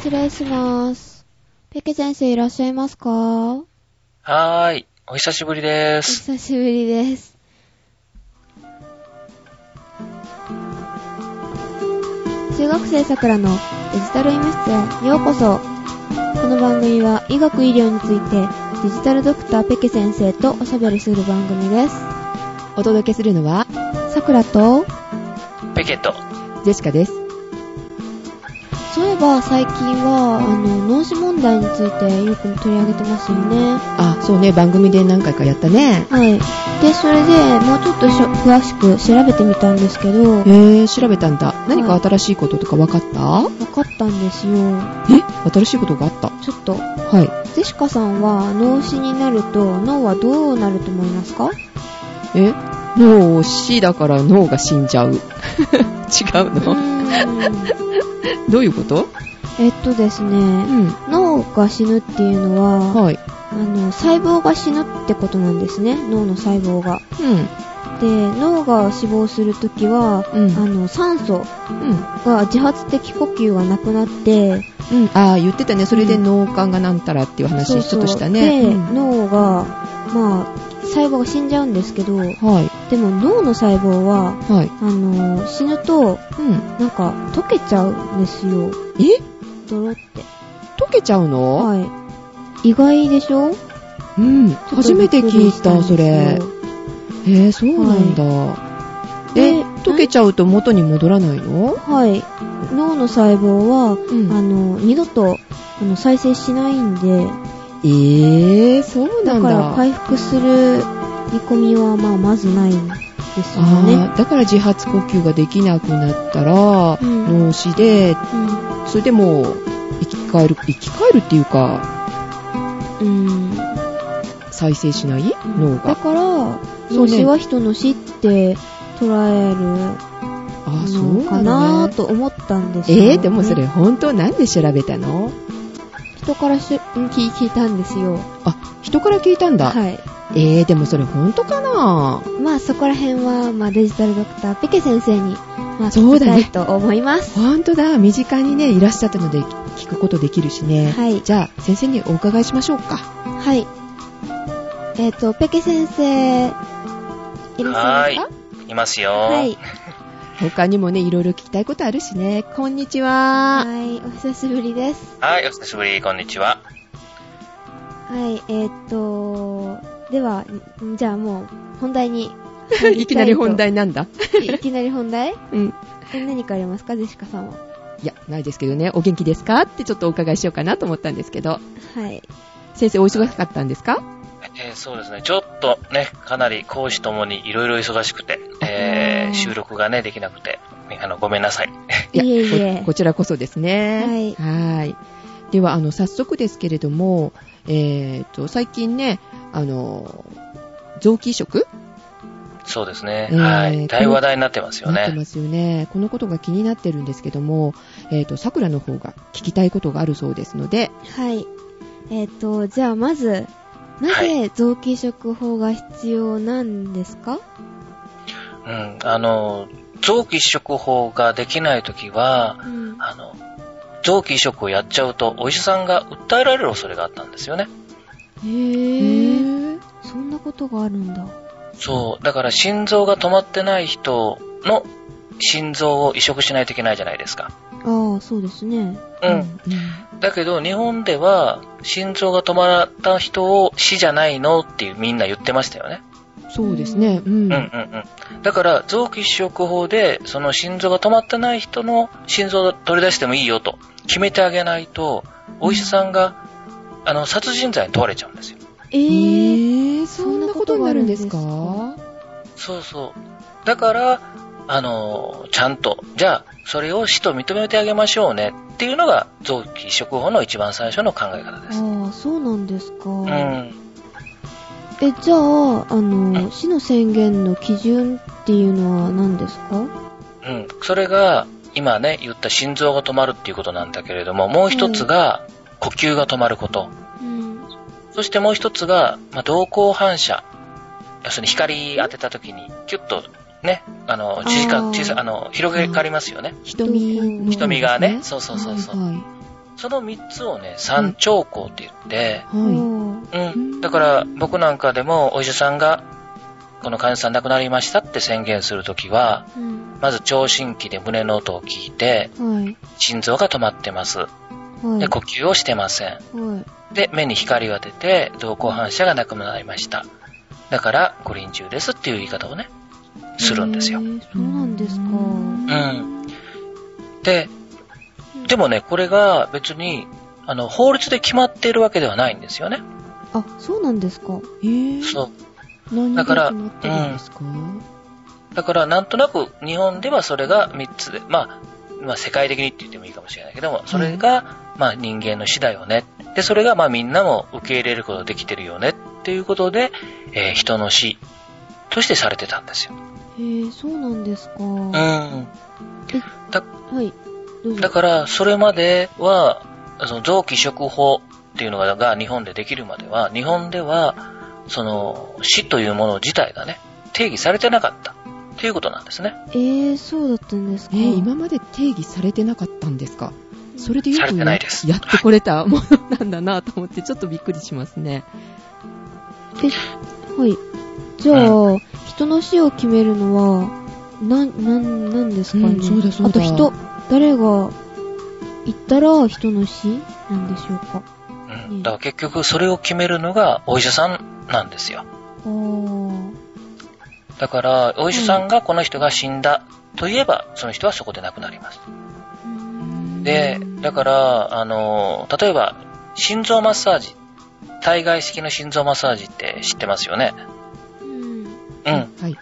失礼します。ペケ先生いらっしゃいますか？おはーい。お久しぶりです。久しぶりです。中学生さくらのデジタル医務室へようこそ。この番組は医学医療についてデジタルドクターペケ先生とおしゃべりする番組です。お届けするのは、さくらと、ペケと。ジェシカです。ば最近は、あの、脳死問題についてよく取り上げてますよね。あ、そうね、番組で何回かやったね。はい。で、それでもうちょっとしょ詳しく調べてみたんですけど、へー、調べたんだ。何か新しいこととか分かった、分かったんですよ。え？新しいことがあった？ちょっと、はい。ジェシカさんは脳死になると脳はどうなると思いますか？え？脳死だから脳が死んじゃう。違ううのーん。どういうこと？えっとですね、うん。脳が死ぬっていうのは、はい。あの、細胞が死ぬってことなんですね。脳の細胞が。うん。で、脳が死亡するときは、うん。あの、酸素うん。が自発的呼吸がなくなって、うん。ああ、言ってたね。それで脳幹がなんたらっていう話ちょっとしたね。で、うん脳が、まあ、細胞が死んじゃうんですけど、はい。でも脳の細胞は、はい。あのー死ぬと、うん。なんか、溶けちゃうんですよ。え？って？溶けちゃうの、はい。意外でしょ？うん。初めて聞いた、それ。へえ、そうなんだ。え、で溶けちゃうと元に戻らないの？はい。脳の細胞は、うんあの、二度と、あの、再生しないんで、ええそうなんだ。だから回復する見込みは、まあ、まずないんですよね。だから自発呼吸ができなくなったら、うん脳死で、うんそれでもう生き返る、生き返るっていうか、うん。再生しない脳が。だから、脳死は人の死って捉えるあ、そうのかなと思ったんですよ、ね。えー、でもそれ本当なんで調べたの？人からし聞いたんですよ。あ、人から聞いたんだ。はい。えー、でもそれ本当かな？まあそこら辺は、まあデジタルドクターペケ先生に、まあ聞きそうだいと思います。本当だ。身近にね、いらっしゃったので聞くことできるしね。はいじゃあ、先生にお伺いしましょうか。はい。えっ、と、ペケ先生、いらっしゃいますか？いますよ。はい。他にもね、いろいろ聞きたいことあるしね。こんにちは。はい。お久しぶりです。はい、お久しぶり、こんにちは。はい。えっ、と、では、んじゃあもう、本題に いきなり本題なんだ。い。いきなり本題？うん。え何かありますか？ジェシカさんは。いや、ないですけどね、お元気ですか？ってちょっとお伺いしようかなと思ったんですけど。はい。先生、お忙しかったんですか？えーそうですね、ちょっとね、かなり講師ともにいろいろ忙しくて、えあーー、収録がね、できなくて、あの、ごめんなさい。いやいえいえここちらこそですね。はいはい。では、あの、早速ですけれども、えーと、最近ね、あの、臓器移植？そうですね、えーはい。大話題になってますよね。なってますよね。このことが気になってるんですけども、えーと、桜の方が聞きたいことがあるそうですので、はい。えっ、と、じゃあまず、なはぜ臓器移植法が必要なんですか、うん、あの、臓器移植法ができないときは、うん、あの、臓器移植をやっちゃうと、お医者さんが訴えられる恐れがあったんですよね。へー。ーそんなことがあるんだ。そう。だから心臓が止まってない人の心臓を移植しないといけないじゃないですか。ああ、そうですね。うん。だけど、日本では、心臓が止まった人を死じゃないのっていうみんな言ってましたよね。そうですね。うん。うんうんうん。だから、臓器移植法で、その心臓が止まってない人の心臓を取り出してもいいよと決めてあげないと、お医者さんが、あの、殺人罪に問われちゃうんですよ。ええー、ー、そんなことになるんですか？そうそう。だから、あの、ちゃんと、じゃあ、それを死と認めてあげましょうねっていうのが、臓器移植法の一番最初の考え方です。ああ、そうなんですか。うん。え、じゃあ、あの、死の宣言の基準っていうのは何ですか？うん。それが、今ね、言った心臓が止まるっていうことなんだけれども、もう一つが、呼吸が止まること。うん。そしてもう一つが、まあ、瞳孔反射。要するに光当てた時に、キュッと、ね、あの、小さ小さあの、広げかりますよね。瞳の、瞳がね。そうそうそうそう。はいはいその3つをね、三兆候って言って、はうん。だから僕なんかでもお医者さんが、この患者さん亡くなりましたって宣言するときは、うん。まず聴診器で胸の音を聞いて、はい。心臓が止まってます。はい。で、呼吸をしてません。はい。で、目に光を当てて、瞳孔反射がなくなりました。だから、五輪中ですっていう言い方をね、するんですよそうなんですか。うん。で、でもね、これが別に、あの、法律で決まっているわけではないんですよね。あ、そうなんですか。えー、そう。だから決まってるんだから、なんとなく日本ではそれが3つで、まあ、まあ、世界的にって言ってもいいかもしれないけども、それが、まあ、人間の死だよね。で、それが、まあ、みんなも受け入れることができてるよねっていうことで、えー人の死としてされてたんですよ。へえ、そうなんですか。うん。え、だはい。だから、それまでは、その臓器移植法っていうのがが日本でできるまでは、日本では、その死というもの自体がね、定義されてなかったっていうことなんですね。えー、そうだったんですか。えー今まで定義されてなかったんですか？それでよくやってこれた ものなんだなと思ってちょっとびっくりしますね。はい。じゃあ、人の死を決めるのは、な、なん、なんですかね？うんそうだそうだあと人、誰が言ったら人の死なんでしょうか？うん。だから結局それを決めるのがお医者さんなんですよ。だから、お医者さんがこの人が死んだと言えば、その人はそこで亡くなります。で、だから、あの、例えば、心臓マッサージ。体外式の心臓マッサージって知ってますよね？うん。うん。はい。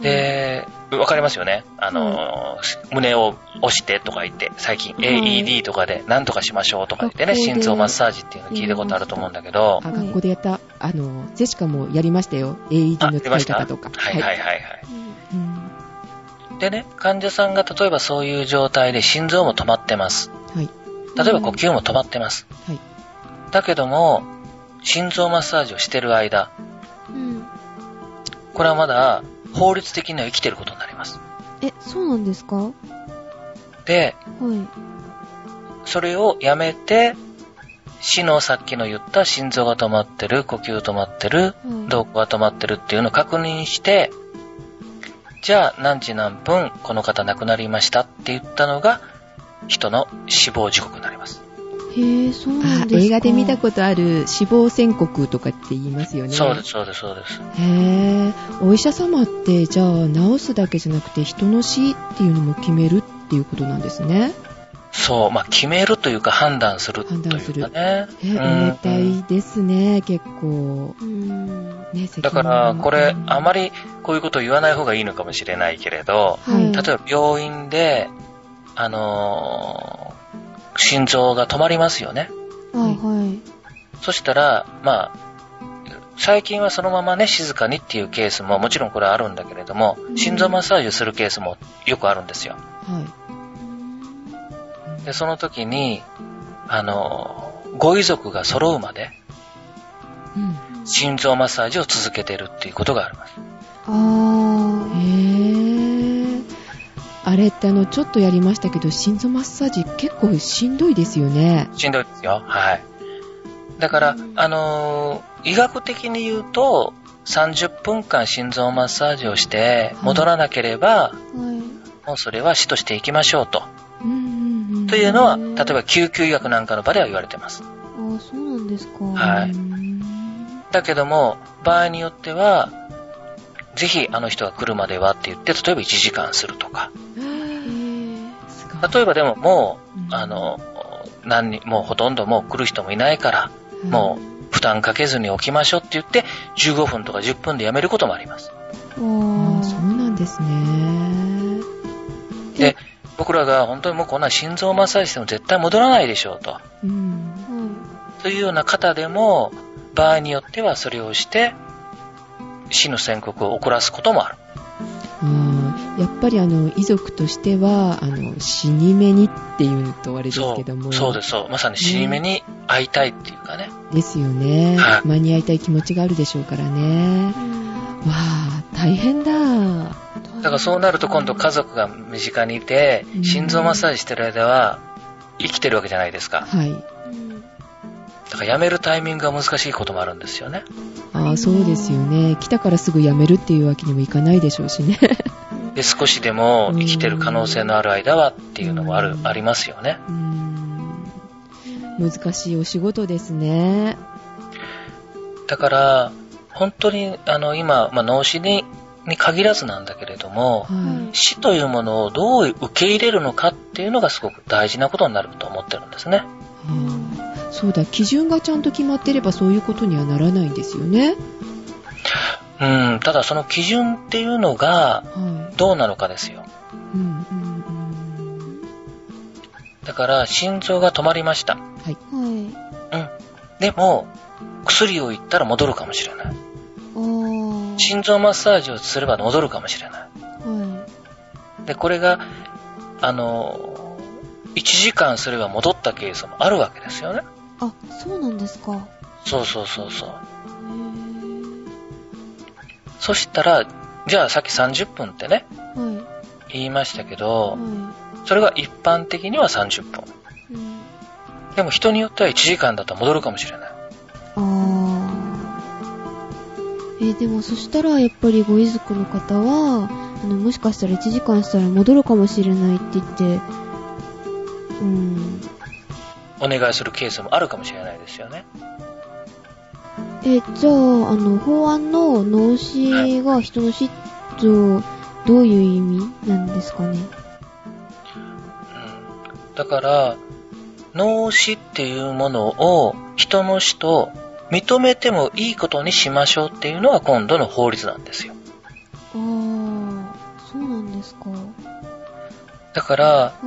で、わかりますよね？あの、胸を押してとか言って、最近はい AED とかで何とかしましょうとか言ってね、心臓マッサージっていうの聞いたことあると思うんだけど、あ、はい学校でやった、あの、ジェシカもやりましたよ。AED の使い方とか。はいはいはいはい。うんでね、患者さんが例えばそういう状態で心臓も止まってます。はい。例えば呼吸も止まってます。はい。だけども、心臓マッサージをしてる間、うん。これはまだ法律的には生きてることになります。え、そうなんですか？はで、い。それをやめて、死のさっきの言った心臓が止まってる、呼吸止まってる、はい瞳孔が止まってるっていうのを確認して、じゃあ何時何分この方亡くなりましたって言ったのが人の死亡時刻になります。へえ、そうなんあですか。映画で見たことある死亡宣告とかって言いますよね。そうです、そうです、そうです。へえ、お医者様って、じゃあ、治すだけじゃなくて、人の死っていうのも決めるっていうことなんですね。そう、まあ決めるというか判断するというかね。え、うん重たいですね、結構。うん。ね、責任だから、これ、あまり、りこういうことを言わない方がいいのかもしれないけれど、はい。例えば病院で、あのー心臓が止まりますよね。あ、はい。そしたら、まあ、最近はそのままね、静かにっていうケースももちろんこれはあるんだけれども、うん心臓マッサージをするケースもよくあるんですよ。はい。で、その時に、あのーご遺族が揃うまでうん。心臓マッサージを続けてるっていうことがあります。あへー。え。あれってあの、ちょっとやりましたけど、心臓マッサージ結構しんどいですよね。しんどいですよ。はい。だから、あのー医学的に言うと、30分間心臓マッサージをして戻らなければ、はい。もうそれは死としていきましょうと。うん。というのは、うん例えば救急医学なんかの場では言われてます。あ、そうなんですか。はいだけども、場合によっては、ぜひあの人が来るまではって言って、例えば1時間するとか。例えばでももうあの、何人、もうほとんどもう来る人もいないから、もう負担かけずに起きましょうって言って、15分とか10分でやめることもあります。ああ、そうなんですね。で、僕らが本当にもうこんな心臓マッサージしても絶対戻らないでしょうと。うん。はというような方でも、場合によってはそれをして、死の宣告を遅らすこともある。やっぱりあの、遺族としては、あの、死に目にっていうのとあれですそけども。う、そうです、そう。まさに死に目に会いたいっていうかね。ですよね。はい間に合いたい気持ちがあるでしょうからね。い。うんわあ、大変だ。だからそうなると今度家族が身近にいてう、ん心臓マッサージしてる間は、生きてるわけじゃないですか。はい。うんだから辞めるタイミングが難しいこともあるんですよね。ああ、そうですよね。来たからすぐ辞めるっていうわけにもいかないでしょうしね。で、少しでも生きてる可能性のある間はっていうのもある、うんありますよね。うーん。難しいお仕事ですね。だから、本当に、あの、今、まあ、脳死に、に限らずなんだけれども、は死というものをどう受け入れるのかっていうのがすごく大事なことになると思ってるんですね。い。はあそうだ、基準がちゃんと決まってればそういうことにはならないんですよね。うん、ただその基準っていうのがはい。どうなのかですよ。うんうんだから、心臓が止まりました。はい。うん。でも、薬を言ったら戻るかもしれない。心臓マッサージをすれば戻るかもしれない。はで、これが、あの、1時間すれば戻ったケースもあるわけですよね。い。あ、そうなんですか。そうそうそうそう。そしたら、じゃあさっき30分ってね、は言いましたけい。ど、はそれが一般的には30分。い。うん。でも人によっては1時間だと戻るかもしれない。えーでもそしたらやっぱりご遺族の方は、あの、もしかしたら1時間したら戻るかもしれないって言って、うん。お願いするケースもあるかもしれないですよね。え、じゃあ、あの、法案の脳死が人の死と、どういう意味なんですかね？うん、だから、脳死っていうものを人の死と認めてもいいことにしましょうっていうのが今度の法律なんですよ。あー、そうなんですか。はだから、い。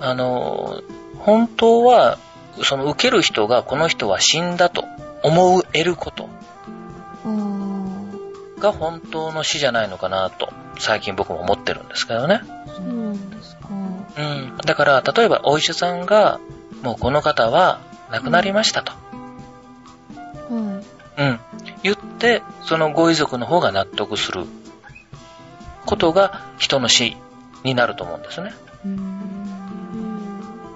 あの、本当は、その受ける人がこの人は死んだと思えることが本当の死じゃないのかなと、最近僕も思ってるんですけどね。そうなんですか。うん。だから、例えばお医者さんが、もうこの方は亡くなりましたと。はい。うん。言って、そのご遺族の方が納得することが人の死になると思うんですね。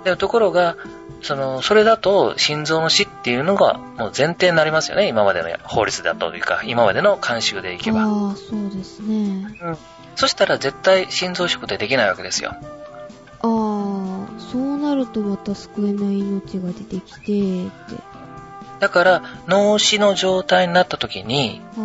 でところが、その、それだと心臓の死っていうのがもう前提になりますよね。今までの法律だというか、今までの慣習でいけば。ああ、そうですね。そしたら絶対心臓移植ってできないわけですよ。ああ、そうなるとまた救えない命が出てきて、って。だから、脳死の状態になった時に、は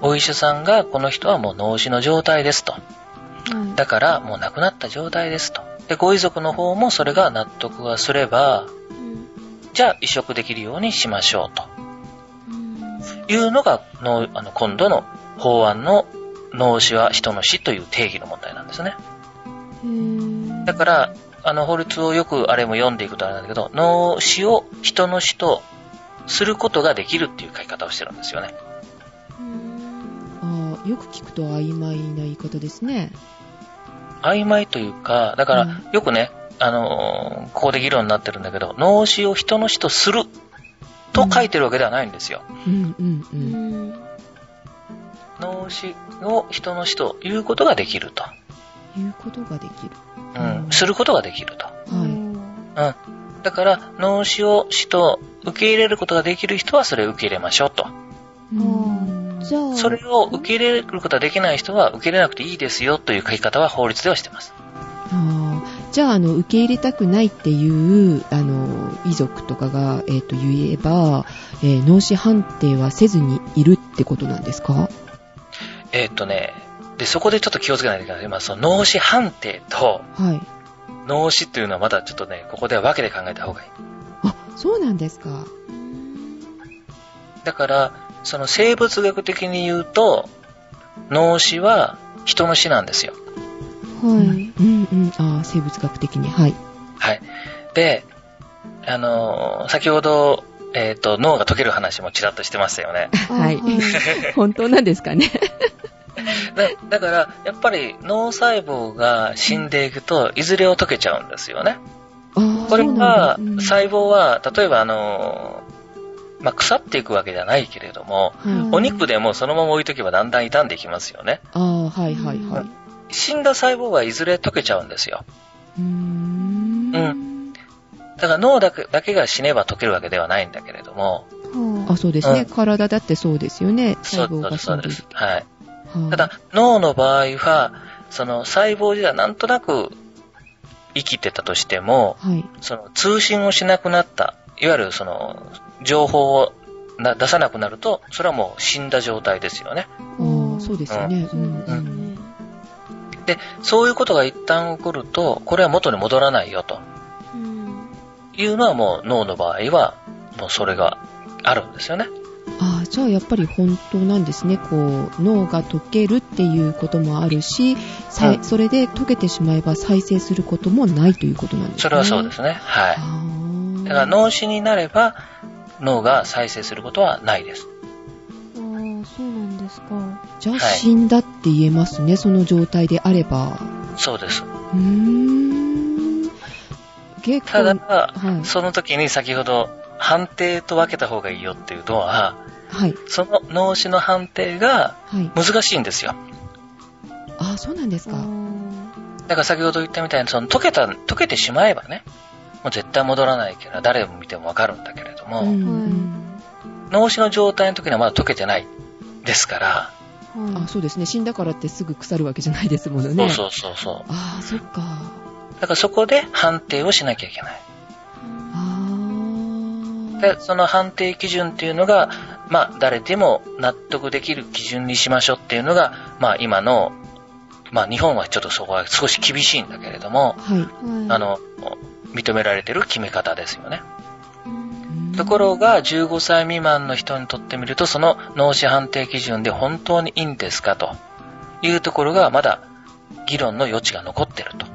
お医者さんがこの人はもう脳死の状態ですと。い。はい。だからもう亡くなった状態ですと。で、ご遺族の方もそれが納得がすれば、うんじゃあ移植できるようにしましょうとうんいうのがのあの今度の法案の脳死は人の死という定義の問題なんですね。だから、あの法律をよくあれも読んでいくとあれなんだけど、脳死を人の死とすることができるっていう書き方をしてるんですよね。うんああ、よく聞くと曖昧な言い方ですね。曖昧というか、だからうんよくね、あのーここで議論になってるんだけど、脳死を人の死とすると書いてるわけではないんですよ。うんうんううん。ん脳死を人の死ということができると。言うことができる。うん、することができると。はいうん。だから、脳死を死と受け入れることができる人はそれを受け入れましょうと。うんじゃあ、それを受け入れることができない人は受け入れなくていいですよという書き方は法律ではしてます。あーじゃあ、あの、受け入れたくないっていう、あの、遺族とかが、えっ、と、言えば、えー脳死判定はせずにいるってことなんですか？えーっとね、で、そこでちょっと気をつけないといけない。今、その脳死判定とはい。脳死っていうのはまだちょっとね、ここでは分けて考えた方がいい。あ、そうなんですか。うんだから、その生物学的に言うと、脳死は人の死なんですよ。はい。うんうん。あー生物学的に。はい。はい。で、あのー先ほど、えっ、と、脳が溶ける話もちらっとしてましたよね。あ はい 本当なんですかね。だだから、やっぱり脳細胞が死んでいくと、いずれは溶けちゃうんですよね。これそうは、なんだ細胞は、例えばあのーまあ、腐っていくわけじゃないけれども、お肉でもそのまま置いとけばだんだん傷んでいきますよね。ああ、はいはいはい。死んだ細胞はいずれ溶けちゃうんですよ。うーん。うんだから脳だけだけが死ねば溶けるわけではないんだけれども、はあ、そうですね。うん体だってそうですよね。そう細胞がそうで死んでする。。はい。はいただ、脳の場合は、その細胞自体はなんとなく生きてたとしても、はい。その通信をしなくなった、いわゆるその情報をな出さなくなると、それはもう死んだ状態ですよね。ああ、そうですよね。そうですうんね。で、そういうことが一旦起こると、これは元に戻らないよとうん。いうのはもう脳の場合は、もうそれがあるんですよね。ああ、じゃあやっぱり本当なんですね。こう、脳が溶けるっていうこともあるし、さいうんそれで溶けてしまえば再生することもないということなんですね。それはそうですね。はい。だから脳死になれば、脳が再生することはないです。ああ、そうなんですか。じゃあはい死んだって言えますね。その状態であれば。そうです。うーん。ただ、はい。その時に先ほど判定と分けた方がいいよっていうのは、はい。その脳死の判定がはい。難しいんですよ。ああ、そうなんですあか。ーだから先ほど言ったみたいに、その溶けた、溶けてしまえばね、もう絶対戻らないから誰も見てもわかるんだけれども、うんうん脳死の状態の時にはまだ溶けてないですから、はいあそうですね。死んだからってすぐ腐るわけじゃないですものね。そうそうそうそう。ああ、そっか。だからそこで判定をしなきゃいけない。で、その判定基準っていうのが、まあ、誰でも納得できる基準にしましょうっていうのが、まあ、今の、まあ、日本はちょっとそこは少し厳しいんだけれども、はい。はいあの、認められてる決め方ですよね。うんところが、15歳未満の人にとってみると、その脳死判定基準で本当にいいんですかというところが、まだ議論の余地が残ってると。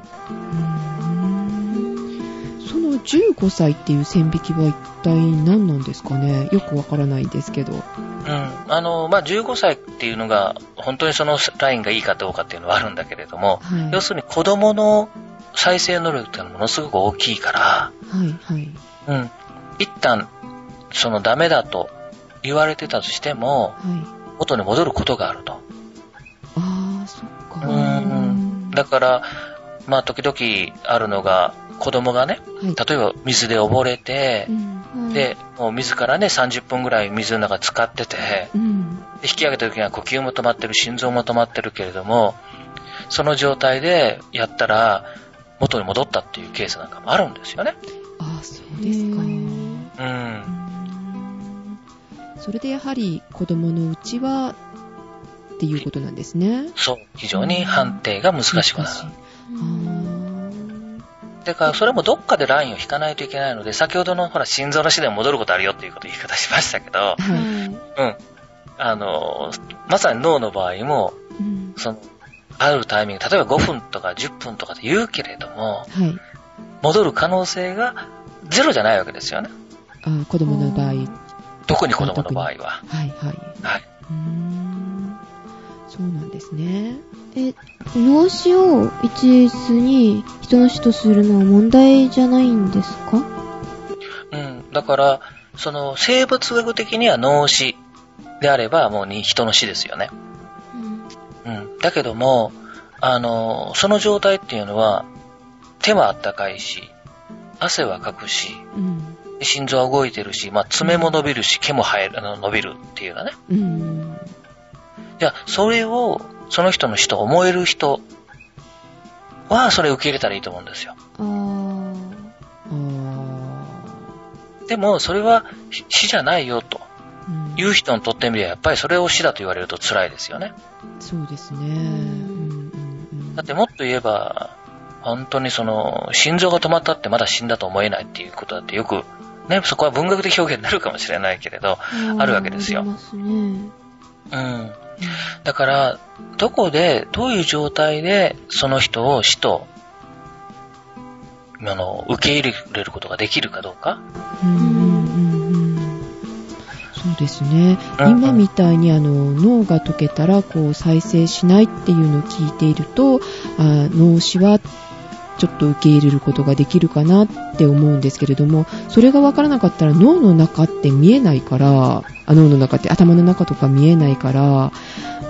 うーんその15歳っていう線引きは一体何なんですかね？よくわからないんですけど。うん。あの、まあ、15歳っていうのが、本当にそのラインがいいかどうかっていうのはあるんだけれども、はい。要するに子供の再生能力っていうのはものすごく大きいから、はい、はい。うん。一旦、そのダメだと言われてたとしても、はい。元に戻ることがあると。ああ、そっか。うんだから、まあ時々あるのが、子供がね、はい。例えば水で溺れてう、ん。はいで、もう自らね、30分ぐらい水の中使ってて、うん。で引き上げた時には呼吸も止まってる、心臓も止まってるけれども、その状態でやったら、元に戻ったっていうケースなんかもあるんですよね。ああ、そうですか。う。んそれでやはり子供のうちはっていうことなんですね。そう、非常に判定が難しくなる。だからそれもどっかでラインを引かないといけないので、先ほどのほら心臓の死でも戻ることあるよっていうことを言い方しましたけど、あーはい。うん。あの、まさに脳の場合も、うんその、あるタイミング、例えば5分とか10分とかで言うけれども、はい。戻る可能性がゼロじゃないわけですよね。あー子供の場合。はい、特に子供の場合は。はい。はい。うーん。そうなんですね。え、脳死を一律に人の死とするのは問題じゃないんですか？うん。だから、その、生物学的には脳死であればもうに人の死ですよね。うん。うん。だけども、あの、その状態っていうのは、手はあったかいし、汗はかくし、うん。心臓は動いてるし、まあ、爪も伸びるし、毛も生える、伸びるっていうようなね。うん。じゃあ、それを、その人の死と思える人は、それを受け入れたらいいと思うんですよ。でも、それはし死じゃないよ、という人にとってみれば、やっぱりそれを死だと言われると辛いですよね。そうですね。うんうんうんだってもっと言えば、本当にその、心臓が止まったってまだ死んだと思えないっていうことだってよく、ね、そこは文学的表現になるかもしれないけれど、あるわけですよありますね。うん。だから、どこで、どういう状態で、その人を死と、あの、受け入れることができるかどうか？そうですね。うんうん今みたいにあの脳が溶けたらこう再生しないっていうのを聞いていると、あ脳死はちょっと受け入れることができるかなって思うんですけれども、それがわからなかったら脳の中って見えないから、あ脳の中って頭の中とか見えないから、も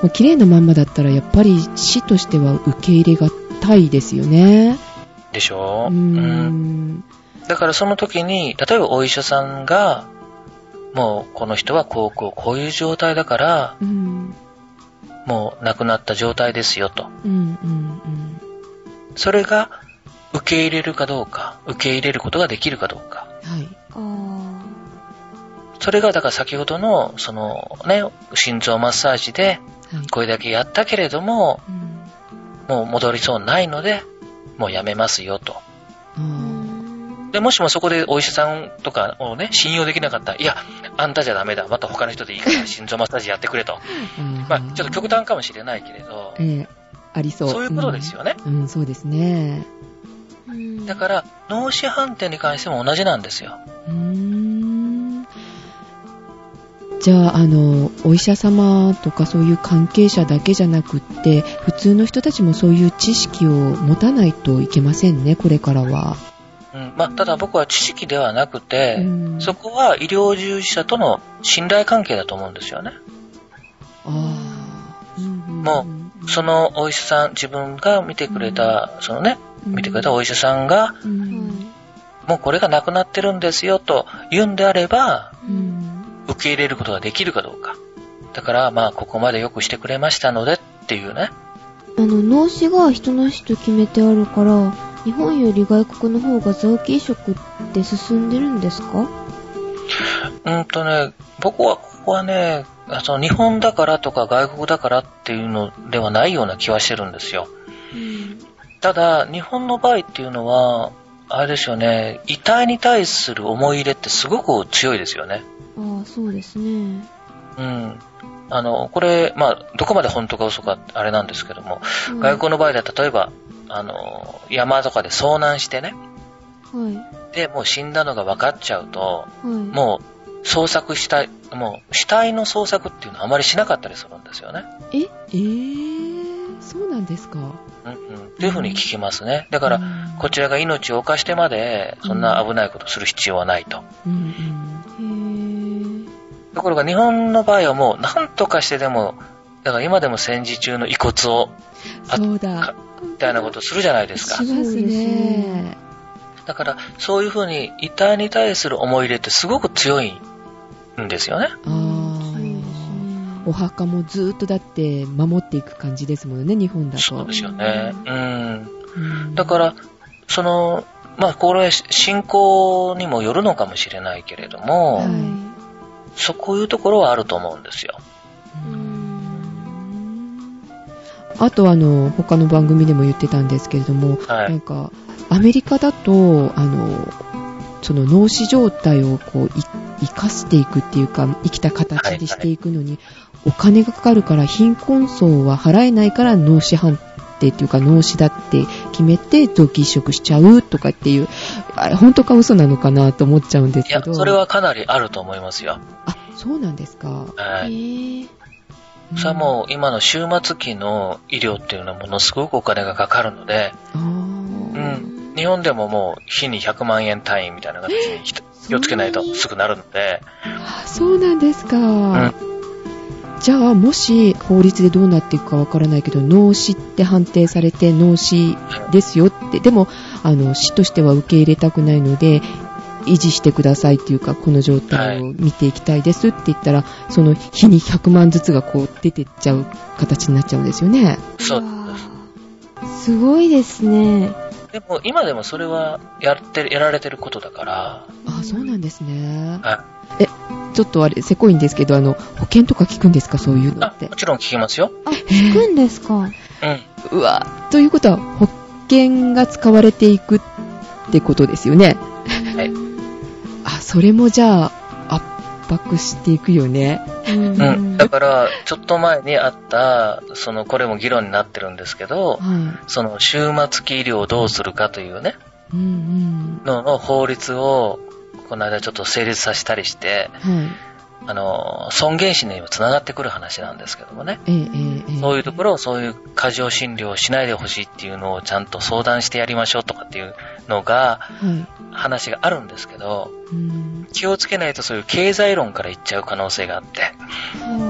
う綺麗なまんまだったらやっぱり死としては受け入れがたいですよね。でしょ？うーんだからその時に、例えばお医者さんが、もうこの人はこうこうこういう状態だから、うん。もう亡くなった状態ですよと。うん。うん。それが受け入れるかどうか、受け入れることができるかどうか。はい。あそれが、だから先ほどの、そのね、心臓マッサージで、はい。これだけやったけれども、うん。もう戻りそうないので、もうやめますよと。で、もしもそこでお医者さんとかをね、信用できなかったら、いや、あんたじゃダメだ。また他の人でいいから 心臓マッサージやってくれと。あーまあ、ちょっと極端かもしれないけれど、ええありそう。そういうことですよね。うん。うん、そうですね。うんだから、脳死判定に関しても同じなんですよ。じゃあ、あの、お医者様とかそういう関係者だけじゃなくって、普通の人たちもそういう知識を持たないといけませんね、これからは。うん。まあ、ただ僕は知識ではなくて、うんそこは医療従事者との信頼関係だと思うんですよね。ああ。うんもそのお医者さん、自分が見てくれた、そのね、見てくれたお医者さんが、うんはいもうこれがなくなってるんですよと言うんであれば、うん受け入れることができるかどうか。だから、まあ、ここまでよくしてくれましたのでっていうね。あの、脳死が人の死と決めてあるから、日本より外国の方が臓器移植って進んでるんですか？うんとね、僕はここはね、あその日本だからとか外国だからっていうのではないような気はしてるんですよ。うん。ただ、日本の場合っていうのは、あれですよね、遺体に対する思い入れってすごく強いですよね。ああ、そうですね。うん。あの、これ、まあ、どこまで本当か嘘かあれなんですけども、はい外国の場合では例えば、あの、山とかで遭難してね、はい。で、もう死んだのが分かっちゃうと、はい。もう、捜索したい、もう、死体の捜索っていうのはあまりしなかったりするんですよね。え？えー、そうなんですか？うんうん。っていうふうに聞きますね。だから、うんこちらが命を犯してまで、そんな危ないことする必要はないと。ところが日本の場合はもう、何とかしてでも、だから今でも戦時中の遺骨を、あそうだ。みたいなことするじゃないですかし。ますね。だから、そういうふうに遺体に対する思い入れってすごく強いんですよね。お墓もずーっとだって守っていく感じですもんね、日本だと。そうですよね。うん。うんだから、その、まあ、これ、信仰にもよるのかもしれないけれども、はいそういうところはあると思うんですよ。あとあの、他の番組でも言ってたんですけれども、はいなんか、アメリカだと、あの、その脳死状態をこう、い生かしていくっていうか、生きた形にしていくのに、お金がかかるから、貧困層は払えないから脳死判定っていうか、脳死だって決めて臓器移植しちゃうとかっていう、あれ、本当か嘘なのかなと思っちゃうんですいや、けど。それはかなりあると思いますよ。あ、そうなんですか。はい。へー。それはもう今の終末期の医療っていうのはものすごくお金がかかるので、うん。日本でももう日に100万円単位みたいな形に気をつけないとすぐなるので、あそうなんですか。んじゃあ、もし法律でどうなっていくかわからないけど、脳死って判定されて脳死ですよって、でも、あの、死としては受け入れたくないので、維持してくださいっていうか、この状態を見ていきたいですって言ったら、その日に100万ずつがこう出てっちゃう形になっちゃうんですよね。そうすごいですね。でも今でもそれはやって、やられてることだから、あ、そうなんですね。はちょっとあれ、せこいんですけど、あの、保険とか聞くんですか？そういうのってあも。ちろん聞きますよ。あ、聞くんですか？うん。うわ、ということは、保険が使われていくってことですよね？はいあ、それもじゃあ、圧迫していくよね。うんうん。だから、ちょっと前にあった、その、これも議論になってるんですけど、はその、終末期医療をどうするかというね、い。うんのの法律を、この間ちょっと成立させたりして、うん。はい。あの、尊厳死にもつながってくる話なんですけどもね。ええええええそういうところをそういう過剰診療をしないでほしいっていうのをちゃんと相談してやりましょうとかっていうのが、はい。話があるんですけど、うん気をつけないとそういう経済論からいっちゃう可能性があって。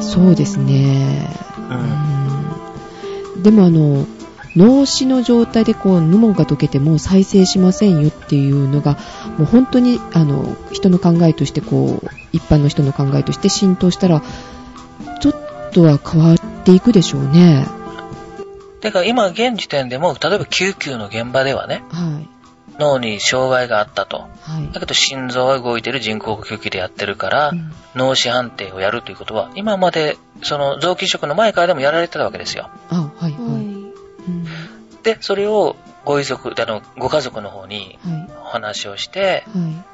そうです。ね。う。うんんでもあの、脳死の状態でこう、脳が溶けてもう再生しませんよっていうのが、もう本当に、あの、人の考えとしてこう、一般の人の考えとして浸透したら、ちょっとは変わっていくでしょうね。だから今現時点でも、例えば救急の現場ではね、はい。脳に障害があったと。はいだ。けど心臓が動いてる人工呼吸器でやってるから、うん脳死判定をやるということは、今まで、その臓器移植の前からでもやられてたわけですよ。あ、はい、はい。で、それをご遺族、あの、ご家族の方にはい。お話をして、は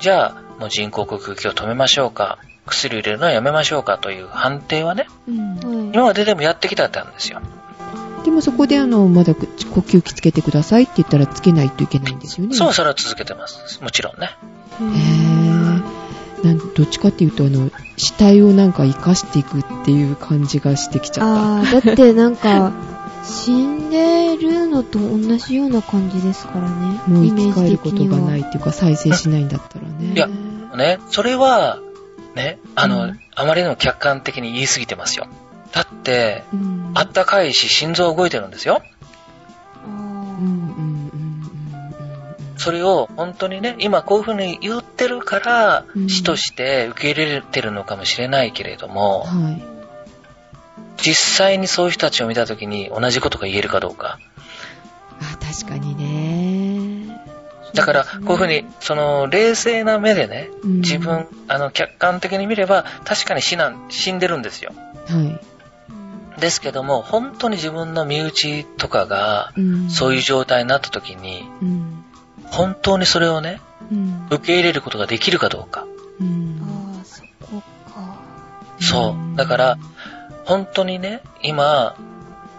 じゃあ、もう人工呼吸器を止めましょうか、薬を入れるのはやめましょうかという判定はね、い。うんはい。今まででもやってきたんですよ。でもそこであの、まだ呼吸器つけてくださいって言ったらつけないといけないんですよね。そう、それは続けてます。もちろんね。へへぇなんどっちかっていうと、あの、死体をなんか生かしていくっていう感じがしてきちゃっあー、だってなんか、死んでるのと同じような感じですからね。た。もう生き返る。ことがないっていうか、再生しないんだったらね。いやね、それは、ね、あの、うんあまりにも客観的に言い過ぎてますよ。だって、うん、あったかいし心臓動いてるんですよ。それを本当にね、今こういうふうに言ってるからう、ん死として受け入れてるのかもしれないけれども、うん。はい。実際にそういう人たちを見たときに同じことが言えるかどうか。あ、確かにね。だから、こういうふうに、その、冷静な目でね、うん自分、あの、客観的に見れば、確かに死なん、死んでるんですよ。はい。うんですけども、本当に自分の身内とかが、うんそういう状態になったときに、うん。本当にそれをね、うん。受け入れることができるかどうか。うん。あー、そこか。そう。だから、本当にね、今、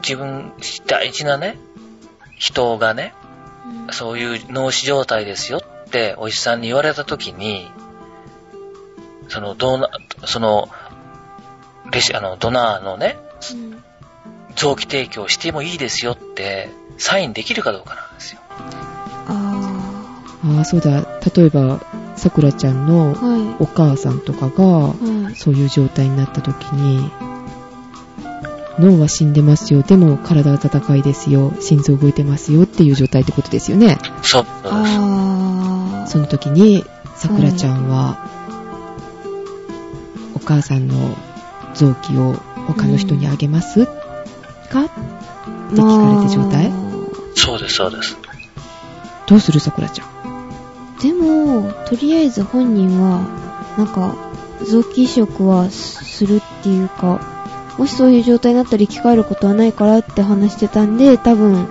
自分、大事なね、人がね、うんそういう脳死状態ですよってお医者さんに言われたときに、その、ドナ、その、レシ、あの、ドナーのね、うん臓器提供してもいいですよって、サインできるかどうかなんですよ。あああ、そうだ。例えば、さくらちゃんのお母さんとかが、い。はい。そういう状態になった時に、脳は死んでますよ。でも体は戦いですよ。心臓動いてますよっていう状態ってことですよね。そう。あその時に、さくらちゃんは、お母さんの臓器を他の人にあげます、か？って聞かれた状態、そうです、そうです。どうするさくらちゃん？でも、とりあえず本人は、なんか、臓器移植はするっていうか、もしそういう状態になったら生き返ることはないからって話してたんで、多分、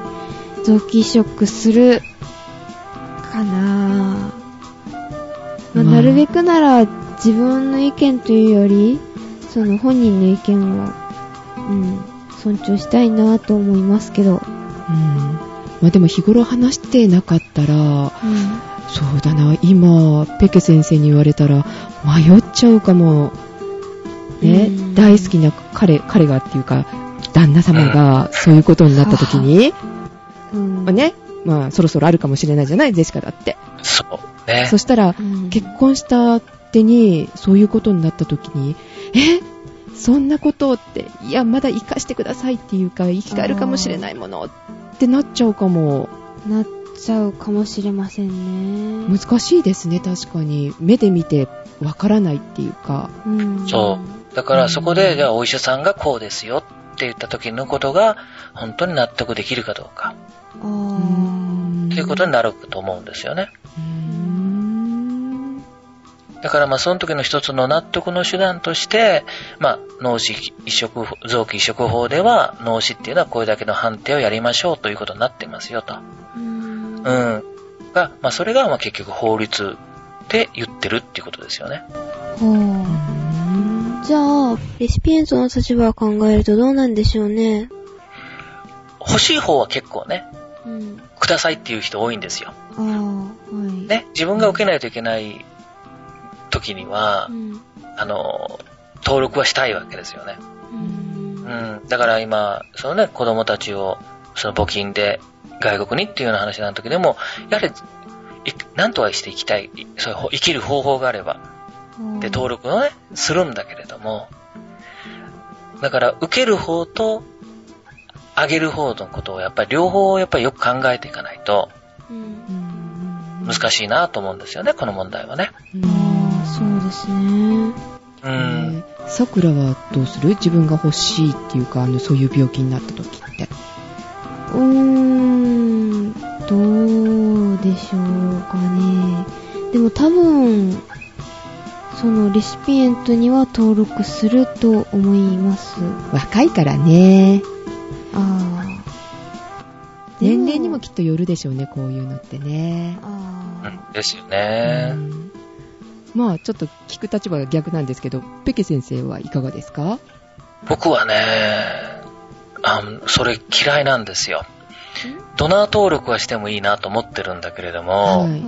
臓器移植する、かなぁ。まあ、まあなるべくなら、自分の意見というより、その本人の意見を、うん、尊重したいなと思いますけど。うん。まあでも日頃話してなかったら、うん。そうだな、今、ペケ先生に言われたら、迷っちゃうかも。ね、うん大好きな彼、彼がっていうか、旦那様がそういうことになった時に、うんまあね、まあそろそろあるかもしれないじゃない、ジェシカだって。そう。ねそ。したらう、ん結婚した手に、そういうことになった時に、え？そんなことって、いや、まだ生かしてくださいっていうか、生き返るかもしれないものってなっちゃうかも。なっちゃうかもしれませんね。難しいですね、確かに。目で見てわからないっていうか。うんそう。だからそこで、じゃあお医者さんがこうですよって言った時のことが、本当に納得できるかどうか、っていうことになると思うんですよね。うーんだからまあその時の一つの納得の手段として、まあ脳死移植法、臓器移植法では脳死っていうのはこれだけの判定をやりましょうということになってますよと。うんうん。が、まあそれがまあ結局法律で言ってるっていうことですよね。はあじゃあ、レシピエントの立場を考えるとどうなんでしょうね。欲しい方は結構ね、うん。くださいっていう人多いんですよ。はい。ね。自分が受けないといけない時にはう、ん。あの、登録はしたいわけですよね。うんうん。だから今、そのね、子供たちを、その募金で外国にっていうような話の時でも、やはり、いなんとかしていきたい、そういうほ生きる方法があれば、で、登録をね、するんだけれども、だから、受ける方と、あげる方のことをやっぱり両方やっぱりよく考えていかないとうん難しいなと思うんですよね、この問題はね。うんああ、そうですね。うえん。ーさくらはどうする？自分が欲しいっていうか、あの、そういう病気になった時って。うーん、どうでしょうかね。でも多分、そのレシピエントには登録すると思います。若いからね。ああ。年齢にもきっとよるでしょうね、こういうのってね。ああ。うんですよね。うんまあ、ちょっと聞く立場が逆なんですけど、ペケ先生はいかがですか？僕はね、あそれ嫌いなんですよ。ドナー登録はしてもいいなと思ってるんだけれども、はいはい。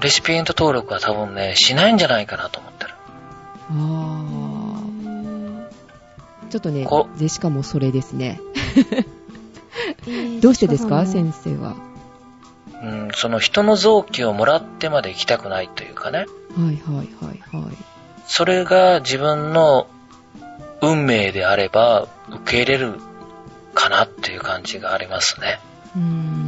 レシピエント登録は多分ね、しないんじゃないかなと思ってる。ああ。ちょっとねこ、で、しかもそれですね。えーどうしてですか？先生は。うん、その人の臓器をもらってまで行きたくないというかね。はいはいはいはい。それが自分の運命であれば受け入れるかなっていう感じがありますね。うーん。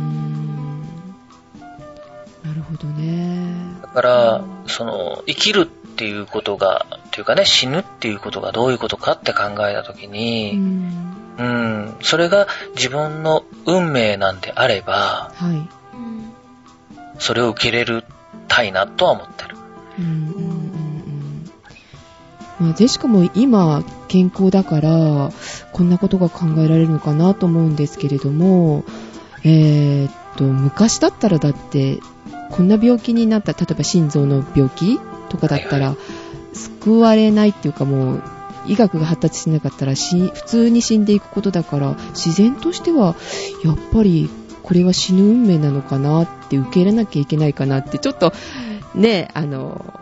なるほどね。だから、その、生きるっていうことが、っていうかね、死ぬっていうことがどういうことかって考えたときうに、ん。うん、それが自分の運命なんであれば、はい。うんそれを受け入れるたいなとは思ってる。うんうんうんうん。まあ、ジェシカも今、健康だから、こんなことが考えられるのかなと思うんですけれども、えーっと、昔だったらだって、こんな病気になった、例えば心臓の病気とかだったら、はい救われないっていうかもう、医学が発達しなかったらし普通に死んでいくことだから、自然としては、やっぱり、これは死ぬ運命なのかなって受け入れなきゃいけないかなって、ちょっと、ね、あの、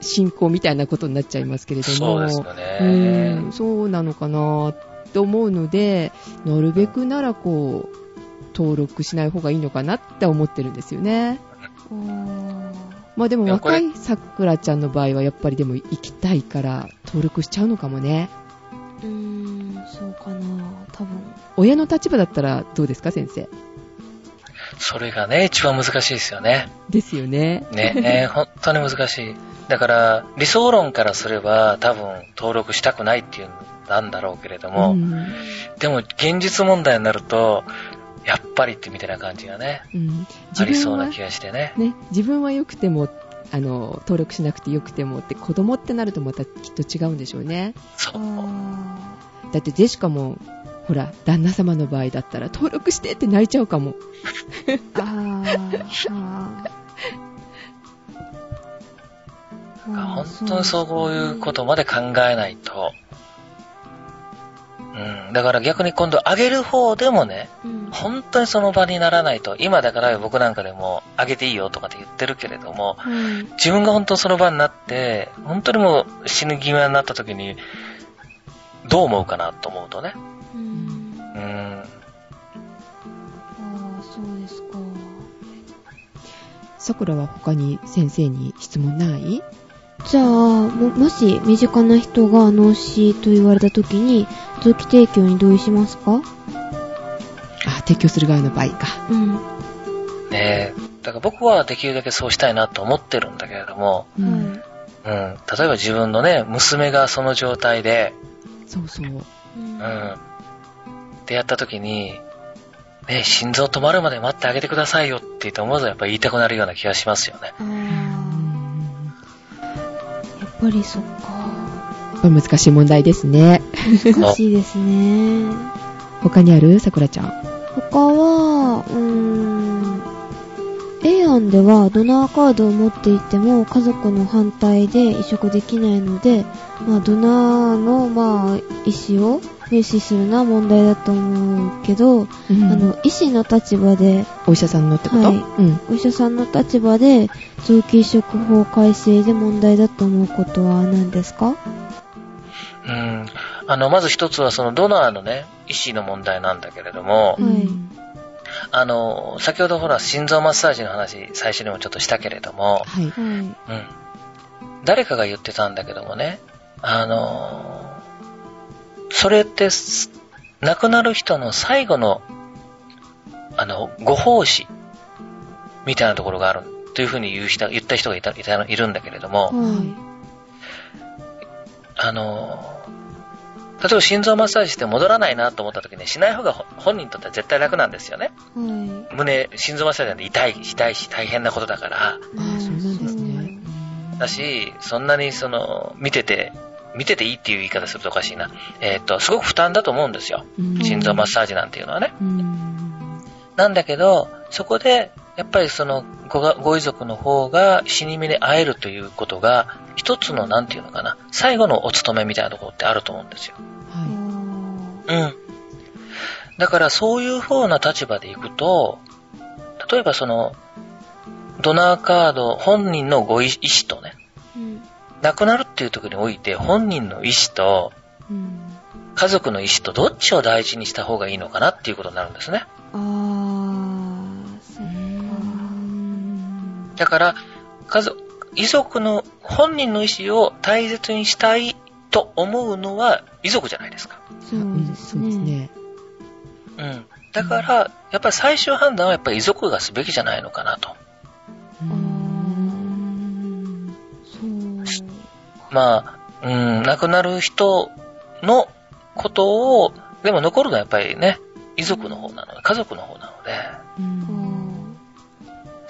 信仰みたいなことになっちゃいますけれども。そうですようね。ん、そうなのかなって思うので、なるべくならこう、登録しない方がいいのかなって思ってるんですよね。まあでも若いさくらちゃんの場合はやっぱりでも行きたいから登録しちゃうのかもね。うーん、そうかな、多分。親の立場だったらどうですか先生？それがね、一番難しいですよね。ですよね。ね、ね本当に難しい。だから、理想論からすれば多分登録したくないっていうなんだろうけれども、うんでも現実問題になると、やっぱりってみたいな感じがね、うんありそうなは気がしてね。ね、自分は良くても、あの、登録しなくて良くてもって子供ってなるとまたきっと違うんでしょうね。そう。あだってジェシカも、ほら、旦那様の場合だったら登録してって泣いちゃうかも。ーああ本当にそういうことまで考えないと。うん。だから逆に今度上げる方でもね、うん本当にその場にならないと、今だから僕なんかでも上げていいよとかって言ってるけれども、はい。自分が本当にその場になって、本当にもう死ぬ気味になった時に、どう思うかなと思うとね。うん。うん。ああ、そうですか。さくらは他に先生に質問ない？じゃあ、も、もし身近な人が脳死と言われた時に、臓器提供に同意しますか？あ、提供する側の場合か。うん。ねえ。だから僕はできるだけそうしたいなと思ってるんだけれども、うんはい。うん。例えば自分のね、娘がその状態で、そうそう。うんうん。ってやった時に、ね、心臓止まるまで待ってあげてくださいよって言って思わずやっぱり言いたくなるような気がしますよね。ぱりそっか。難しい問題ですね。難しいですね。他にある？さくらちゃん。他は、うーん、ではドナーカードを持っていても家族の反対で移植できないので、まあ、ドナーの、まあ、意思を無視するのは問題だと思うけど、あの、医師の立場で、お医者さんのってこと、はい。うん。お医者さんの立場で、臓器移植法改正で問題だと思うことは何ですか？うん。あの、まず一つはそのドナーのね、意思の問題なんだけれども、はいあの、先ほどほら心臓マッサージの話最初にもちょっとしたけれども、はい。はい。うん。誰かが言ってたんだけどもね、あの、それってす、亡くなる人の最後の、あの、ご奉仕みたいなところがあるというふうに言う人言った人がいたいたいるんだけれども、はい。あの、例えば心臓マッサージして戻らないなと思った時にしない方がほ本人にとっては絶対楽なんですよね。はい。胸、心臓マッサージなんて痛い、痛いし大変なことだから。ああ、そうなんですね。だし、そんなにその、見てて、見てていいっていう言い方するとおかしいな。えっ、と、すごく負担だと思うんですよ。うん心臓マッサージなんていうのはね。うんなんだけど、そこで、やっぱりそのごが、ご遺族の方が死に目に会えるということが、一つの、なんていうのかな、最後のお勤めみたいなところってあると思うんですよ。はうん。だからそういう風な立場でいくと、例えばその、ドナーカード、本人のご意意思とね、うん。亡くなるっていう時において、本人の意思と、い。うん家族の意思とどっちを大事にした方がいいのかなっていうことになるんですね。あー、だから、家族、遺族の本人の意思を大切にしたいと思うのは遺族じゃないですか。そううんですね。ね。うん。だから、やっぱり最終判断はやっぱり遺族がすべきじゃないのかなと。うんそう。まあ、うん、亡くなる人のことを、でも残るのはやっぱりね、遺族の方なので、家族の方なので、うん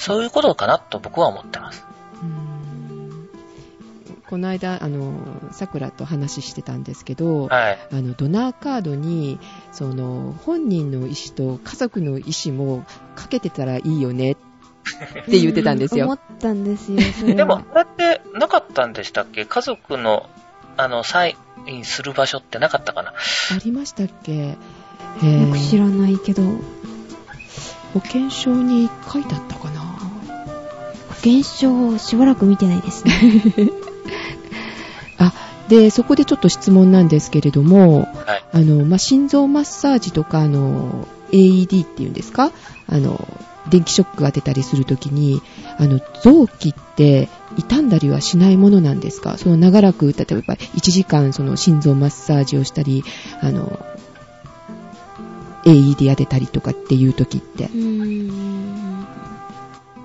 そういうことかなと僕は思ってます。うんこの間、あの、桜と話してたんですけど、はい。あの、ドナーカードに、その、本人の意思と家族の意思もかけてたらいいよねって言ってたんですよ思。ったんですよ。でも、これってなかったんでしたっけ？家族の、あの、サインする場所ってなかったかな？ありましたっけ？よく知らないけど、保険証に書いてあったかな？保険証をしばらく見てないですね。あ、で、そこでちょっと質問なんですけれども、はい。あの、まあ、心臓マッサージとか、あの、AED っていうんですか？あの、電気ショックが出たりするときに、あの、臓器って傷んだりはしないものなんですか？その長らく、例えば1時間その心臓マッサージをしたり、あの、AED 当てたりとかっていうときってう。ーん。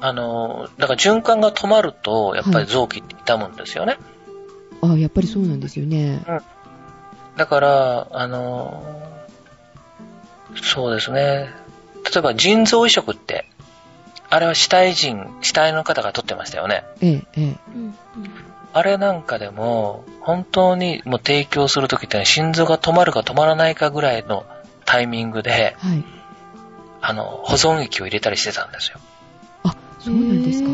あの、だから循環が止まると、やっぱり臓器って痛むんですよね。あやっぱりそうなんですよね。だから、あの、そうですね。例えば腎臓移植って、あれは死体人、死体の方が取ってましたよね。ええ、ええ。うんあれなんかでも、本当にもう提供するときってのは心臓が止まるか止まらないかぐらいのタイミングで、はい。あの、保存液を入れたりしてたんですよ。あ、そうなんですか。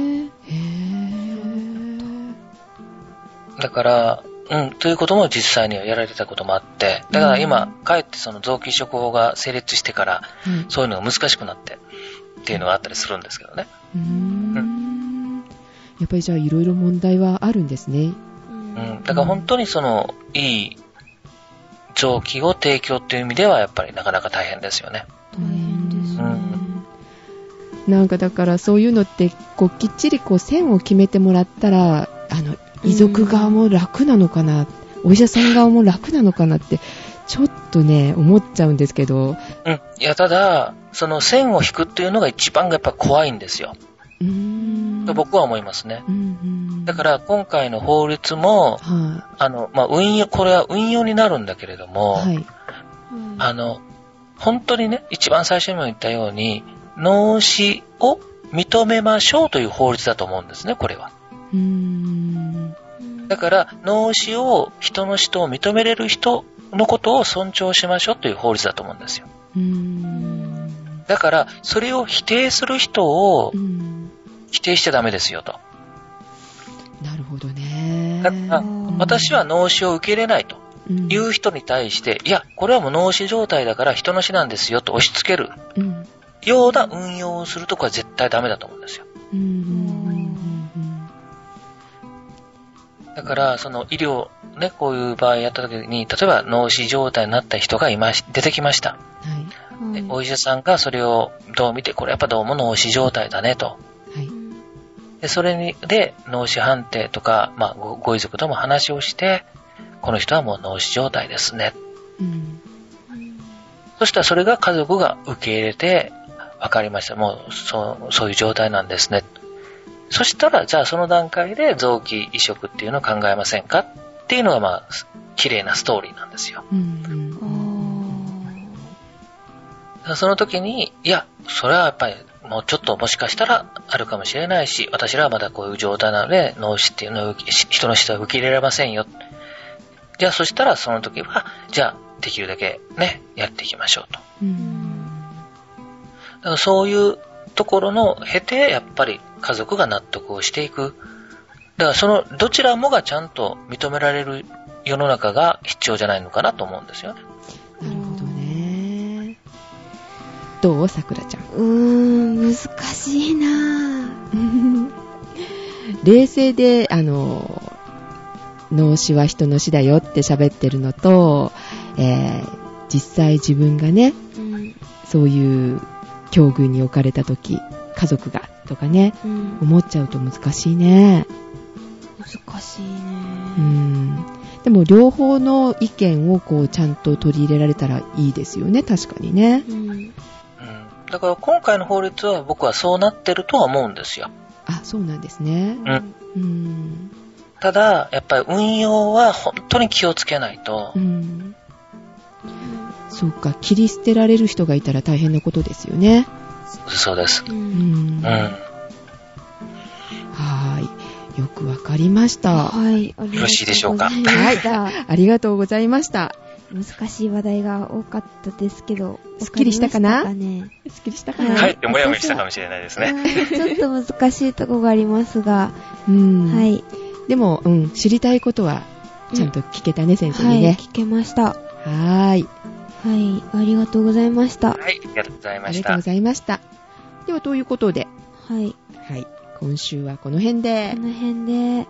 だから、うん、ということも実際にはやられてたこともあって、だから今、かえってその臓器移植法が成立してから、はい。そういうのが難しくなって、っていうのがあったりするんですけどね。うーんやっぱりじゃあいろいろ問題はあるんですね。うん、だから本当にその、いい臓器を提供っていう意味では、やっぱりなかなか大変ですよね。大変ですね。なんかだからそういうのって、こうきっちりこう線を決めてもらったら、あの、遺族側も楽なのかな、お医者さん側も楽なのかなって、ちょっとね、思っちゃうんですけど。うん。いや、ただ、その線を引くっていうのが一番やっぱ怖いんですよ。うーん。と僕は思いますね。うんうん。だから今回の法律も、はあの、まあ、運用、これは運用になるんだけれどい。も、はい。あの、本当にね、一番最初にも言ったように、脳死を認めましょうという法律だと思うんですね、これは。だから、脳死を、人の死とを認めれる人のことを尊重しましょうという法律だと思うんですよ。だから、それを否定する人をうん。否定しちゃダメですよと。なるほどね。だから私は脳死を受け入れないとうんいう人に対して、いや、これはもう脳死状態だから人の死なんですよと押し付けるうん。ような運用をするとこは絶対ダメだと思うんですよ。だから、その医療、ね、こういう場合やった時に、例えば脳死状態になった人がいまし、出てきました。うんはい。でお医者さんがそれをどう見て、これやっぱどうも脳死状態だねと。はい。で、それに、で、脳死判定とか、まあ、ごご遺族とも話をして、この人はもう脳死状態ですね。うん。そしたらそれが家族が受け入れて、わかりました。もう、そう、そういう状態なんですね。そしたら、じゃあその段階で臓器移植っていうのを考えませんかっていうのが、まあ、綺麗なストーリーなんですよ。その時に、いや、それはやっぱり、もうちょっともしかしたらあるかもしれないし、私らはまだこういう状態なので、脳死っていうのを人の死は受け入れられませんよ。じゃあそしたらその時は、じゃあできるだけね、やっていきましょうと。うんそういうところの経て、やっぱり家族が納得をしていく。だからそのどちらもがちゃんと認められる世の中が必要じゃないのかなと思うんですよね。なるほどね。どうさくらちゃん？ーうーん、難しいなぁ。冷静で、あの、脳死は人の死だよって喋ってるのと、えー実際自分がね、うん。そういう境遇に置かれた時、家族がとかね、うん。思っちゃうと難しいね。難しいね。うん。でも両方の意見をこうちゃんと取り入れられたらいいですよね、確かにね。うん。うん。だから今回の法律は僕はそうなってるとは思うんですよ。あ、そうなんですね。うん。うん。ただ、やっぱり運用は本当に気をつけないとう、ん。そうか、切り捨てられる人がいたら大変なことですよね。そうです。う。うんん。うん。はーい。よくわかりました。はい。よろしいでしょうかしたありがとうございました。難しい話題が多かったですけど。すっきりしたかな？すっきりしたかはいな、かえってもやもやしたかもしれないですね。うんちょっと難しいとこがありますが、うん。はい。でも、うん、知りたいことは、ちゃんと聞けたね、先生はい、にね。聞けました。はーい。はい、ありがとうございました。はい、ありがとうございましたありがとうご。ざいました。では、ということで、はい、はい。今週はこの辺でこ。の辺で、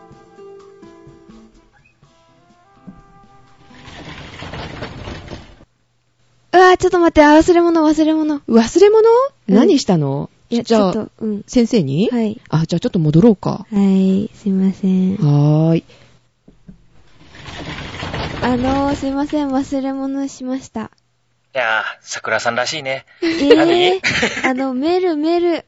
うわーちょっと待って、あ忘れ物、忘れ物。忘れ物、うん何したの？いや、じゃあちょっと、うん。先生に、はい。あ、じゃあちょっと戻ろうか。はい、すいません。はーい。あのー、すいません、忘れ物しました。いやー、桜さんらしいね。え何？ー、あの、メール、メール。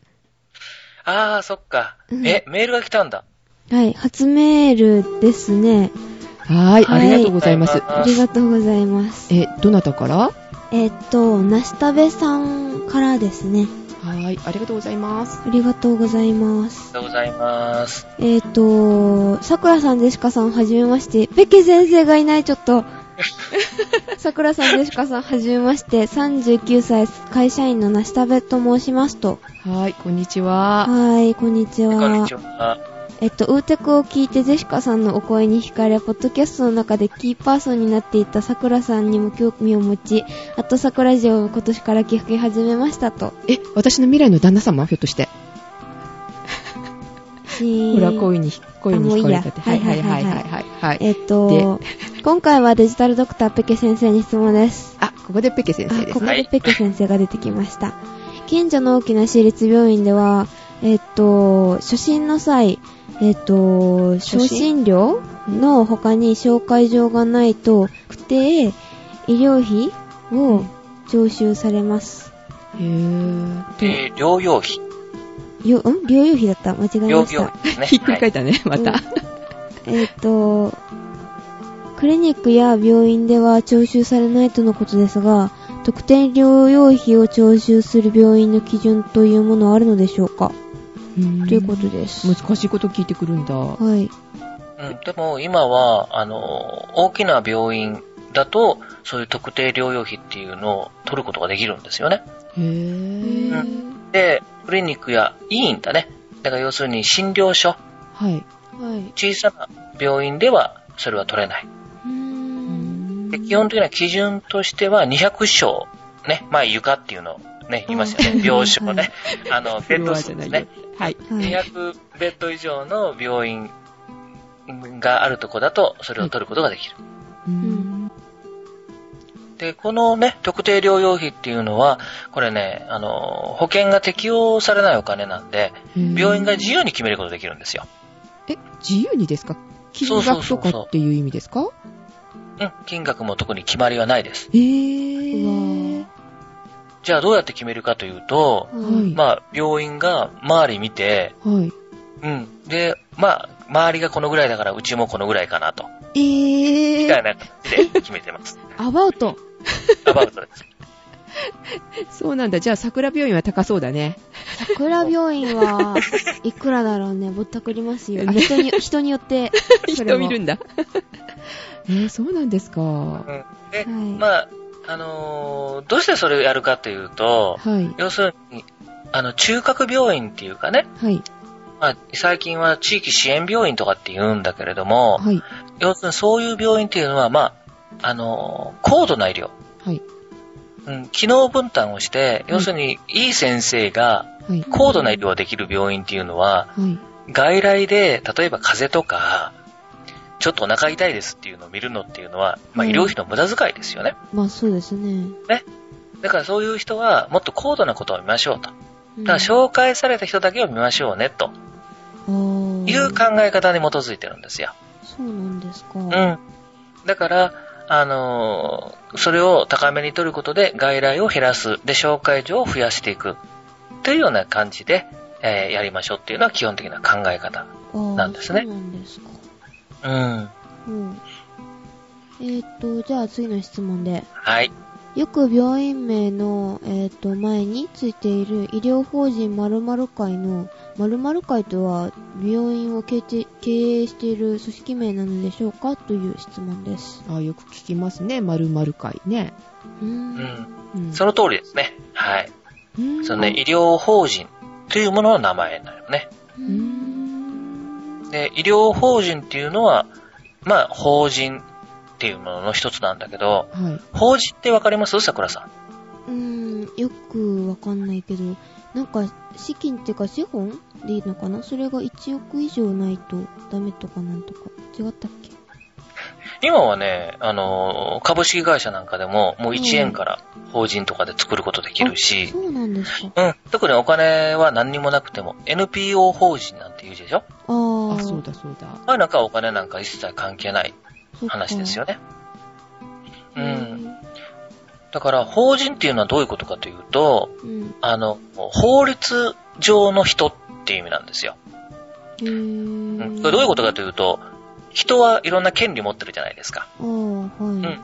あー、そっかう。んえ、メールが来たんだ。はい、初メールですね。はーい。はいありがとうございます。ありがとうございます。え、どなたから？えっと、なしたべさんからですね。はーい。ありがとうございます。ありがとうございます。ありがとうございます。えっ、と、さくらさん、ジェシカさん、はじめまして。ペケ先生がいない、ちょっと。さくらさん、ジェシカさん、はじめまして。39歳、会社員のなしたべと申しますと。はーい。こんにちは。はい、こんにちは。こんにちは。えっと、ウーテクを聞いてジェシカさんのお声に惹かれ、ポッドキャストの中でキーパーソンになっていたさくらさんにも興味を持ち、あとさくらジオを今年から聞き始めましたと。え、私の未来の旦那様？ひょっとして。しほら、恋に、恋に惹かれたって。あもういいやはいはいはいはいはい。はい。えっと、今回はデジタルドクターペケ先生に質問です。あ、ここでペケ先生あ、ですね。ここでペケ先生が出てきました。近所の大きな私立病院では、えっと、初診の際、えっと、初診初診料の他に紹介状がないと、不定医療費を徴収されます。へー。えー、療養費。よ、ん？療養費だった間違え療養ました。費ですね。ひっくり返ったね、また。えっと、クリニックや病院では徴収されないとのことですが、特定療養費を徴収する病院の基準というものはあるのでしょうか？ということです。難しいこと聞いてくるんだ。はい。うん、でも今は、あの、大きな病院だと、そういう特定療養費っていうのを取ることができるんですよね。へー。で、クリニックや医院だね。だから要するに診療所、はい。はい。小さな病院ではそれは取れない。で基本的な基準としては200床、ね、まあ床っていうのをね、言いますよね。病床ね。あの、ベッド数ですね。はい。はい。200ベッド以上の病院があるとこだと、それを取ることができる。うんで、このね、特定療養費っていうのは、これね、あの、保険が適用されないお金なんで、病院が自由に決めることができるんですよ。え、自由にですか？金そうそう額そうそうとかっていう意味ですか？うん、金額も特に決まりはないです。えー。じゃあどうやって決めるかというと、はい。はいまあ、病院が周り見て、はい。うん。で、まあ、周りがこのぐらいだから、うちもこのぐらいかなと。えみたいー、な感じで決めてます。アバウト。アバウトです。そうなんだ。じゃあ、桜病院は高そうだね。桜病院はいくらだろうね、ぼったくりますよ。人に、人によって、それも人見るんだ。えー、そうなんですか？はうん。で、はいまあ、あのーどうしてそれをやるかというと、い。要するに、あの、中核病院っていうかね、はい。まあ、最近は地域支援病院とかって言うんだけれども、はい。要するにそういう病院っていうのは、まあ、あのー高度な医療。はい。うん、機能分担をして、要するに、いい先生がはい。高度な医療ができる病院っていうのは、はい。外来で、例えば風邪とか、ちょっとお腹痛いですっていうのを見るのっていうのは、まあうん医療費の無駄遣いですよね。まあそうですね。だからそういう人はもっと高度なことを見ましょうと。うんだから紹介された人だけを見ましょうね、という考え方に基づいてるんですよ。そうなんですか。うん。だから、あのーそれを高めに取ることで外来を減らす。で、紹介状を増やしていく。というような感じで、えーやりましょうっていうのは基本的な考え方。なんですねそうなんですか。うん。うん。えーっと、じゃあ次の質問で。はい。よく病院名の、えーっと、前についている医療法人〇〇会の〇〇会とは病院を経営経営している組織名なのでしょうか？という質問です。あよく聞きますね。〇〇会ね。うんん。うん。その通りですね。はい。うんそのね、医療法人というものの名前になるよね。うーん。で、医療法人っていうのは、まあ、法人っていうものの一つなんだけど、はい。法人ってわかります？桜さん。うーん、よくわかんないけど、なんか、資金っていうか資本でいいのかな？それが1億以上ないとダメとかなんとか。違ったっけ？今はね、あの、株式会社なんかでも、もう1円から法人とかで作ることできるし、そうなんですか。うん、特にお金は何にもなくても、NPO 法人なんて言うでしょ？あー。あ、そうだそうだ。あれなんかはお金なんか一切関係ない話ですよね。うへん。だから、法人っていうのはどういうことかというと、ーうん。あの、法律上の人っていう意味なんですよ。へうー。ん、どういうことかというと、人はいろんな権利を持ってるじゃないですか。はい。うん。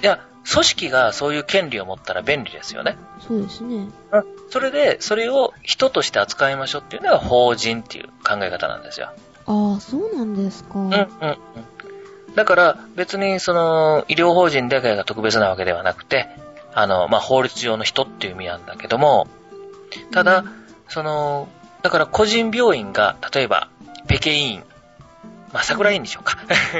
じゃあ、組織がそういう権利を持ったら便利ですよね。そうですね。うん。それで、それを人として扱いましょうっていうのが法人っていう考え方なんですよ。あー、そうなんですか。うん、うん、うん。だから、別にその、医療法人だけが特別なわけではなくて、あの、まあ、法律上の人っていう意味なんだけども、ただ、その、だから個人病院が、例えば、ペケ医院、まあ、桜医院にしようか。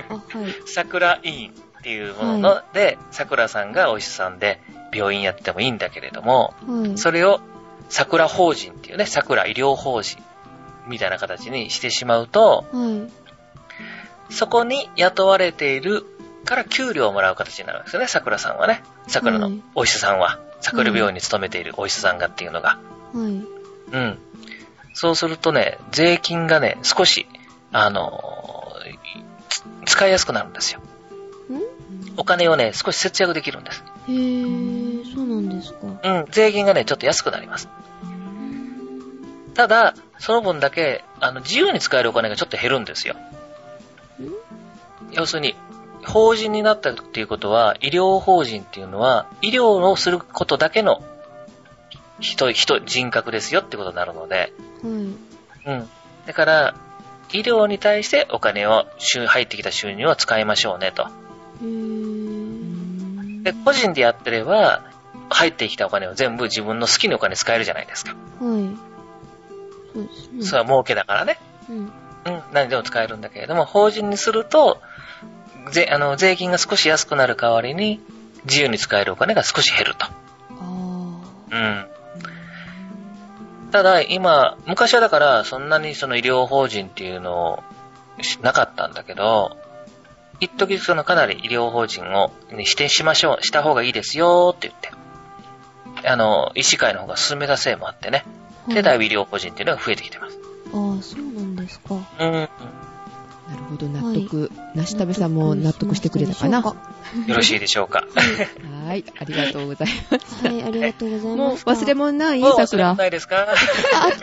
あ、はい。桜医院っていうものの、はで、桜さんがお医者さんで病院やってもいいんだけれども、はい。それを桜法人っていうね、桜医療法人みたいな形にしてしまうと、はい。そこに雇われているから給料をもらう形になるわけですよね、桜さんはね。桜のはいお医者さんは、桜病院に勤めているお医者さんがっていうのが。はい。うん。そうするとね、税金がね、少し、あのーつ使いやすくなるんですよ。お金をね、少し節約できるんです。へー、そうなんですか。うん、税金がね、ちょっと安くなります。ただ、その分だけ、あの、自由に使えるお金がちょっと減るんですよ。要するに、法人になったっていうことは、医療法人っていうのは、医療をすることだけの人、人、人格ですよってことになるので、はい。うん。だから、医療に対してお金を、収入ってきた収入を使いましょうねと。で、個人でやってれば、入ってきたお金を全部自分の好きなお金使えるじゃないですか。はい。そうですね。それは儲けだからね。うん。うん、何でも使えるんだけれども、法人にすると、税、あの、税金が少し安くなる代わりに、自由に使えるお金が少し減ると。あうん。ただ、今、昔はだから、そんなにその医療法人っていうのをしなかったんだけど、一時そのかなり医療法人をに指定しましょう、した方がいいですよって言って、あの、医師会の方が進めたせいもあってね、ー。で、だいぶ医療法人っていうのが増えてきてます。ああ、そうなんですか。うん。なるほど、納得。梨食べさんも納得してくれたかな？よろしいでしょうか？はい、ありがとうございます。はい、はい、ありがとうございもうました。忘れ物ない？もう忘。ないですか？あ、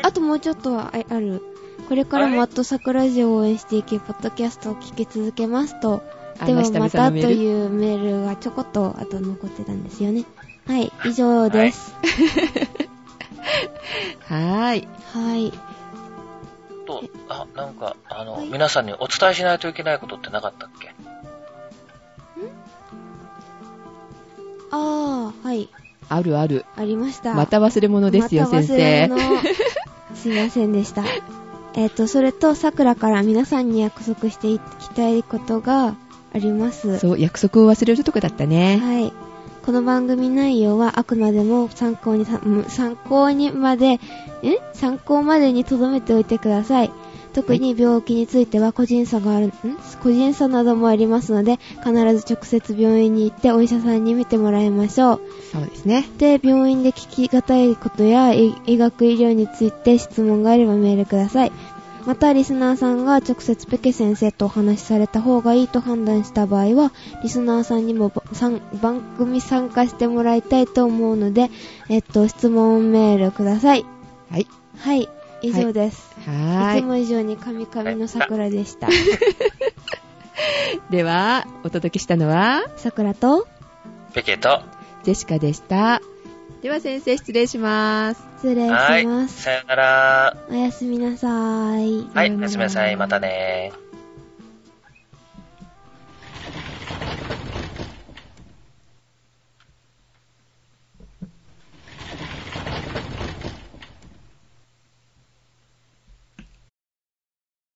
ああともうちょっとはあある。これからもはあと桜ジオを応援していき、ポッドキャストを聞き続けますと、あではまたと。いうメールがちょこっとあと残ってたんですよね。はい、以上です。はーい。はい。と、あ、なんか、あの、はい皆さんにお伝えしないといけないことってなかったっけ？あー、はい、あるある。ありました。また忘れ物ですよ、また先生。忘れ物すいませんでした。えっ、と、それと、桜から皆さんに約束していきたいことがあります。そう、約束を忘れるとこだったね。はい。この番組内容はあくまでも参考に参考にまで、え？参考までに留めておいてください。特に病気については個人差がある、ん？個人差などもありますので、必ず直接病院に行ってお医者さんに見てもらいましょう。そうですね。で、病院で聞きがたいことや医医学医療について質問があればメールください。また、リスナーさんが直接ペケ先生とお話しされた方がいいと判断した場合は、リスナーさんにも番組参加してもらいたいと思うので、えっと、質問メールください。はい。はい、以上です。はいーい。つも以上にカミカミの桜でした。では、お届けしたのは、桜と、ペケと、ジェシカでした。では先生、失礼します。失礼はいし、ます。さよなら。おやすみなさーい。はい、おやすみなさい。またねー。